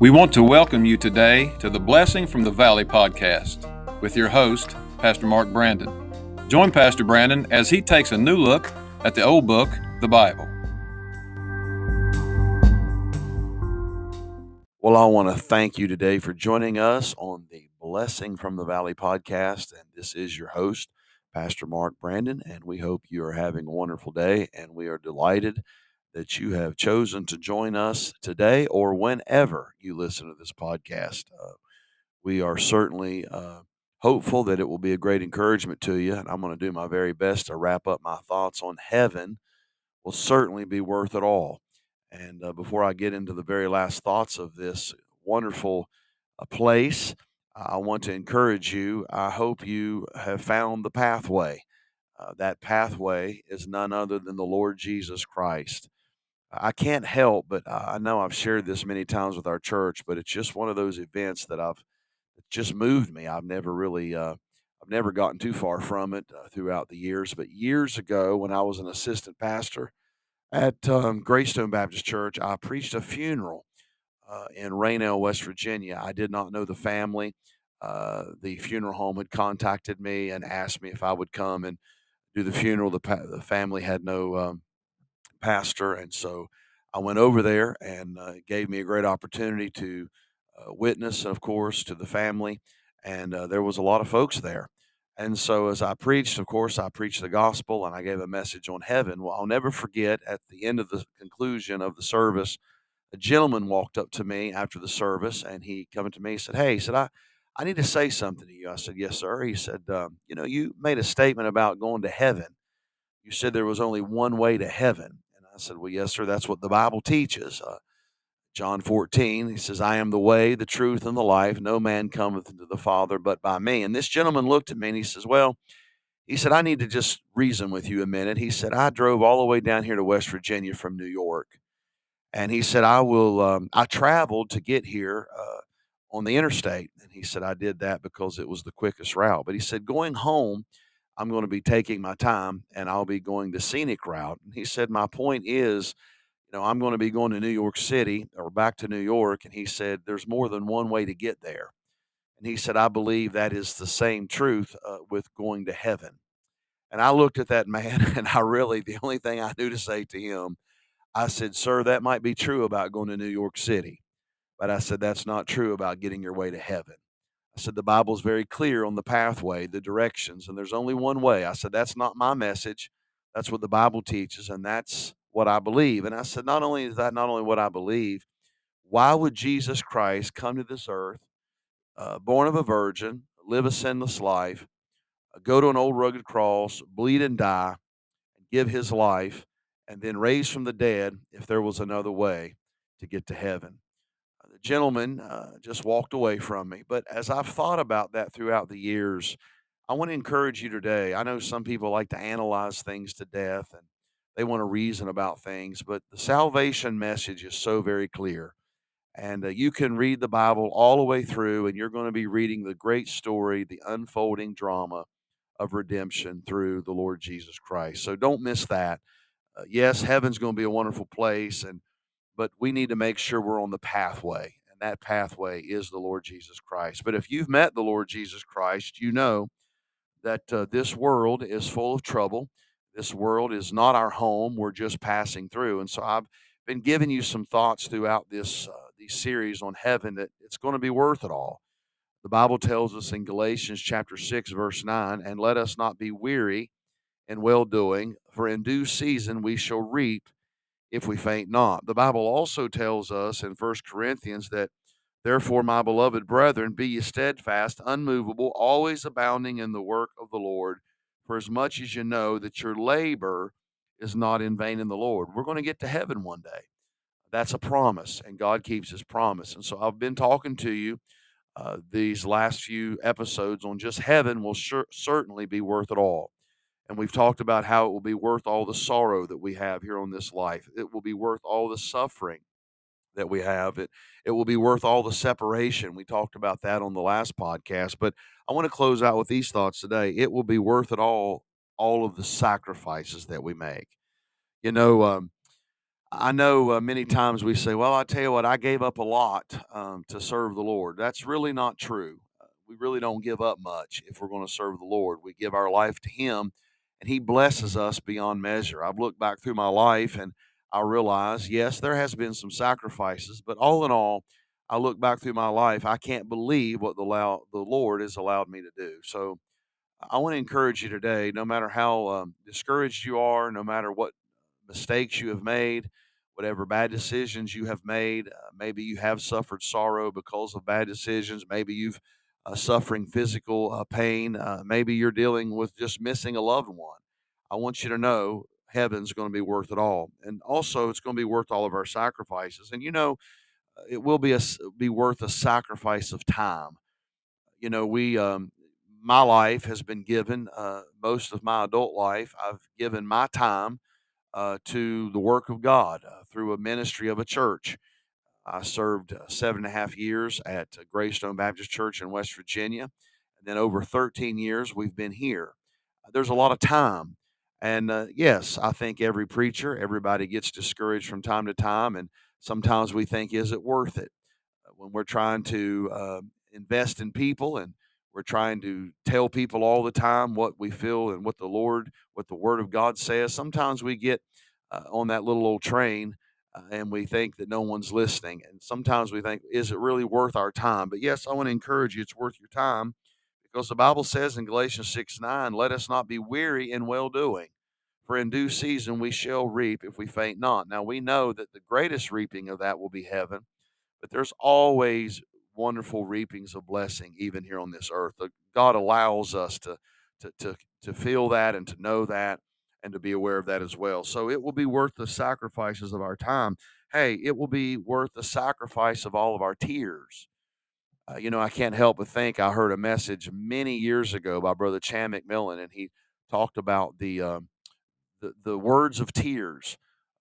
We want to welcome you today to the Blessing from the Valley podcast with your host, Pastor Mark Brandon. Join Pastor Brandon as he takes a new look at the old book, the Bible. Well, I want to thank you today for joining us on the Blessing from the Valley podcast. And this is your host, Pastor Mark Brandon. And we hope you are having a wonderful day. And we are delighted that you have chosen to join us today or whenever you listen to this podcast. Uh, we are certainly uh, hopeful that it will be a great encouragement to you. And I'm going to do my very best to wrap up my thoughts on heaven, will certainly be worth it all. And uh, before I get into the very last thoughts of this wonderful uh, place, I want to encourage you. I hope you have found the pathway. Uh, that pathway is none other than the Lord Jesus Christ. I can't help, but I know I've shared this many times with our church, but it's just one of those events that I've just moved me. I've never really, uh, I've never gotten too far from it uh, throughout the years. But years ago, when I was an assistant pastor at um, Greystone Baptist Church, I preached a funeral uh, in Rainelle, West Virginia. I did not know the family. Uh, the funeral home had contacted me and asked me if I would come and do the funeral. The, pa- the family had no um, pastor. And so I went over there and uh, gave me a great opportunity to uh, witness, of course, to the family. And uh, there was a lot of folks there. And so as I preached, of course, I preached the gospel and I gave a message on heaven. Well, I'll never forget at the end of the conclusion of the service, a gentleman walked up to me after the service and he come to me and said, Hey, he said, I, I need to say something to you. I said, Yes, sir. He said, um, You know, you made a statement about going to heaven. You said there was only one way to heaven. Said, Well, yes, sir, that's what the Bible teaches. Uh, John 14, he says, I am the way, the truth, and the life. No man cometh into the Father but by me. And this gentleman looked at me and he says, Well, he said, I need to just reason with you a minute. He said, I drove all the way down here to West Virginia from New York. And he said, I will, um, I traveled to get here uh, on the interstate. And he said, I did that because it was the quickest route. But he said, going home, I'm going to be taking my time and I'll be going the scenic route. And he said, My point is, you know, I'm going to be going to New York City or back to New York. And he said, There's more than one way to get there. And he said, I believe that is the same truth uh, with going to heaven. And I looked at that man and I really, the only thing I knew to say to him, I said, Sir, that might be true about going to New York City. But I said, That's not true about getting your way to heaven. I said, the Bible is very clear on the pathway, the directions, and there's only one way. I said, that's not my message. That's what the Bible teaches, and that's what I believe. And I said, not only is that not only what I believe, why would Jesus Christ come to this earth, uh, born of a virgin, live a sinless life, uh, go to an old rugged cross, bleed and die, and give his life, and then raise from the dead if there was another way to get to heaven? Gentleman uh, just walked away from me. But as I've thought about that throughout the years, I want to encourage you today. I know some people like to analyze things to death and they want to reason about things, but the salvation message is so very clear. And uh, you can read the Bible all the way through, and you're going to be reading the great story, the unfolding drama of redemption through the Lord Jesus Christ. So don't miss that. Uh, yes, heaven's going to be a wonderful place, and but we need to make sure we're on the pathway. And that pathway is the Lord Jesus Christ. But if you've met the Lord Jesus Christ, you know that uh, this world is full of trouble. This world is not our home. We're just passing through. And so I've been giving you some thoughts throughout this uh, these series on heaven that it's going to be worth it all. The Bible tells us in Galatians chapter 6 verse 9, and let us not be weary in well doing, for in due season we shall reap if we faint not. The Bible also tells us in First Corinthians that, therefore, my beloved brethren, be ye steadfast, unmovable, always abounding in the work of the Lord, for as much as you know that your labor is not in vain in the Lord. We're going to get to heaven one day. That's a promise, and God keeps his promise. And so I've been talking to you uh, these last few episodes on just heaven will sure, certainly be worth it all. And we've talked about how it will be worth all the sorrow that we have here on this life. It will be worth all the suffering that we have. It it will be worth all the separation. We talked about that on the last podcast, but I want to close out with these thoughts today. It will be worth it all all of the sacrifices that we make. You know, um, I know uh, many times we say, well, I tell you what, I gave up a lot um, to serve the Lord. That's really not true. We really don't give up much if we're going to serve the Lord. We give our life to Him, and He blesses us beyond measure. I've looked back through my life and I realize, yes, there has been some sacrifices, but all in all, I look back through my life, I can't believe what the, the Lord has allowed me to do. So I want to encourage you today, no matter how um, discouraged you are, no matter what mistakes you have made, whatever bad decisions you have made. Uh, maybe you have suffered sorrow because of bad decisions. Maybe you've suffering physical pain. Uh, maybe you're dealing with just missing a loved one. I want you to know heaven's going to be worth it all, and also it's going to be worth all of our sacrifices. And you know, uh, it will be a be worth a sacrifice of time. You know, we um, my life has been given uh, most of my adult life. I've given my time uh, to the work of God uh, through a ministry of a church. I served uh, seven and a half years at uh, Greystone Baptist Church in West Virginia. And then over 13 years, we've been here. There's a lot of time. And uh, yes, I think every preacher, everybody gets discouraged from time to time. And sometimes we think, is it worth it? When we're trying to uh, invest in people and we're trying to tell people all the time what we feel and what the Lord, what the Word of God says. Sometimes we get uh, on that little old train uh, and we think that no one's listening. And sometimes we think, is it really worth our time? But yes, I want to encourage you, it's worth your time because the Bible says in Galatians 6 9, let us not be weary in well doing, for in due season we shall reap if we faint not. Now we know that the greatest reaping of that will be heaven, but there's always wonderful reapings of blessing even here on this earth. God allows us to to to to feel that and to know that and to be aware of that as well. So it will be worth the sacrifices of our time. Hey, it will be worth the sacrifice of all of our tears. Uh, you know, I can't help but think I heard a message many years ago by Brother Chan McMillan, and he talked about the uh, the, the words of tears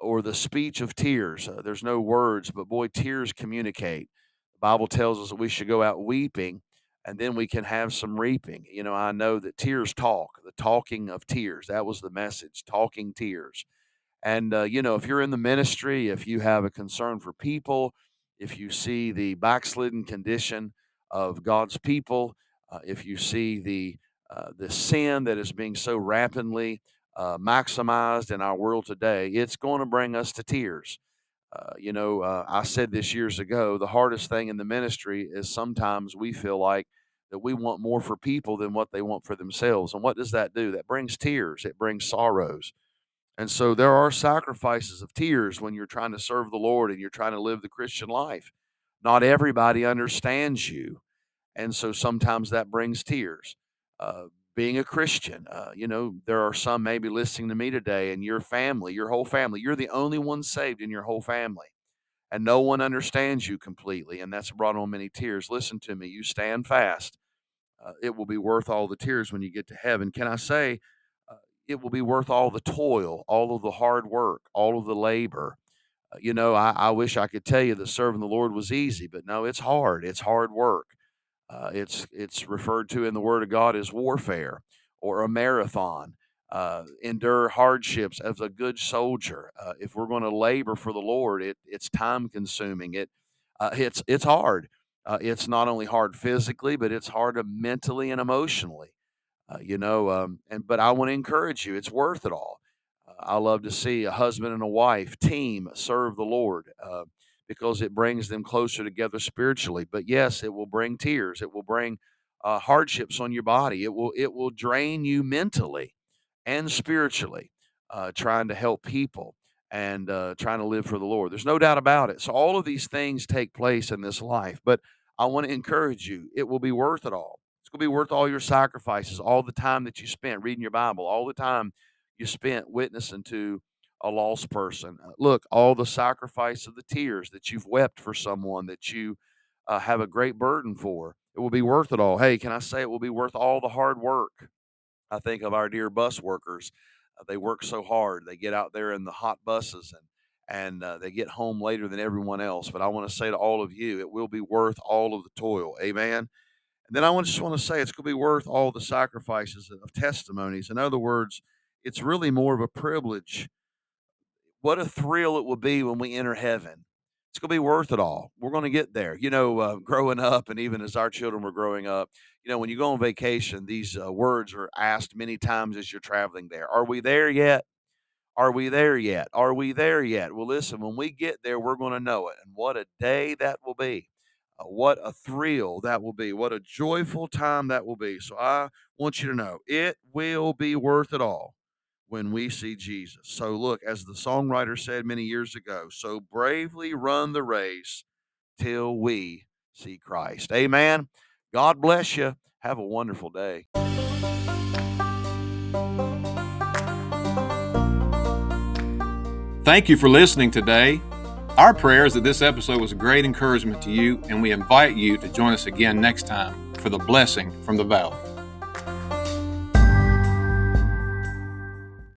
or the speech of tears. Uh, there's no words, but boy, tears communicate. The Bible tells us that we should go out weeping and then we can have some reaping. You know, I know that tears talk, the talking of tears. That was the message, talking tears. And, uh, you know, if you're in the ministry, if you have a concern for people, if you see the backslidden condition of God's people, uh, if you see the uh, the sin that is being so rapidly uh, maximized in our world today, it's going to bring us to tears. Uh, you know, uh, I said this years ago the hardest thing in the ministry is sometimes we feel like that we want more for people than what they want for themselves. And what does that do? That brings tears, it brings sorrows. And so there are sacrifices of tears when you're trying to serve the Lord and you're trying to live the Christian life. Not everybody understands you. And so sometimes that brings tears. Uh, being a Christian. Uh, you know, there are some maybe listening to me today, and your family, your whole family, you're the only one saved in your whole family, and no one understands you completely, and that's brought on many tears. Listen to me, you stand fast. Uh, it will be worth all the tears when you get to heaven. Can I say, uh, it will be worth all the toil, all of the hard work, all of the labor. Uh, you know, I, I wish I could tell you that serving the Lord was easy, but no, it's hard. It's hard work. Uh, it's it's referred to in the Word of God as warfare or a marathon. Uh, endure hardships as a good soldier. Uh, if we're going to labor for the Lord, it it's time consuming. It uh, it's it's hard. Uh, it's not only hard physically, but it's hard mentally and emotionally. Uh, you know, um, and but I want to encourage you. It's worth it all. I love to see a husband and a wife team serve the Lord because it brings them closer together spiritually. But yes, it will bring tears. It will bring uh, hardships on your body. It will it will drain you mentally and spiritually, uh, trying to help people and uh, trying to live for the Lord. There's no doubt about it. So all of these things take place in this life. But I want to encourage you. It will be worth it all. It's going to be worth all your sacrifices, all the time that you spent reading your Bible, all the time you spent witnessing to a lost person. Uh, look, all the sacrifice of the tears that you've wept for someone that you uh, have a great burden for, it will be worth it all. Hey, can I say it will be worth all the hard work? I think of our dear bus workers. Uh, they work so hard. They get out there in the hot buses and and uh, they get home later than everyone else. But I want to say to all of you, it will be worth all of the toil. Amen. And then I just want to say it's going to be worth all the sacrifices of testimonies. In other words, it's really more of a privilege what a thrill it will be when we enter heaven. It's going to be worth it all. We're going to get there. You know, uh, growing up, and even as our children were growing up, you know, when you go on vacation, these uh, words are asked many times as you're traveling there. Are we there yet? Are we there yet? Are we there yet? Well, listen, when we get there, we're going to know it. And what a day that will be. Uh, what a thrill that will be. What a joyful time that will be. So I want you to know it will be worth it all when we see Jesus. So look, as the songwriter said many years ago, so bravely run the race till we see Christ. Amen. God bless you. Have a wonderful day. Thank you for listening today. Our prayer is that this episode was a great encouragement to you, and we invite you to join us again next time for the blessing from the valley.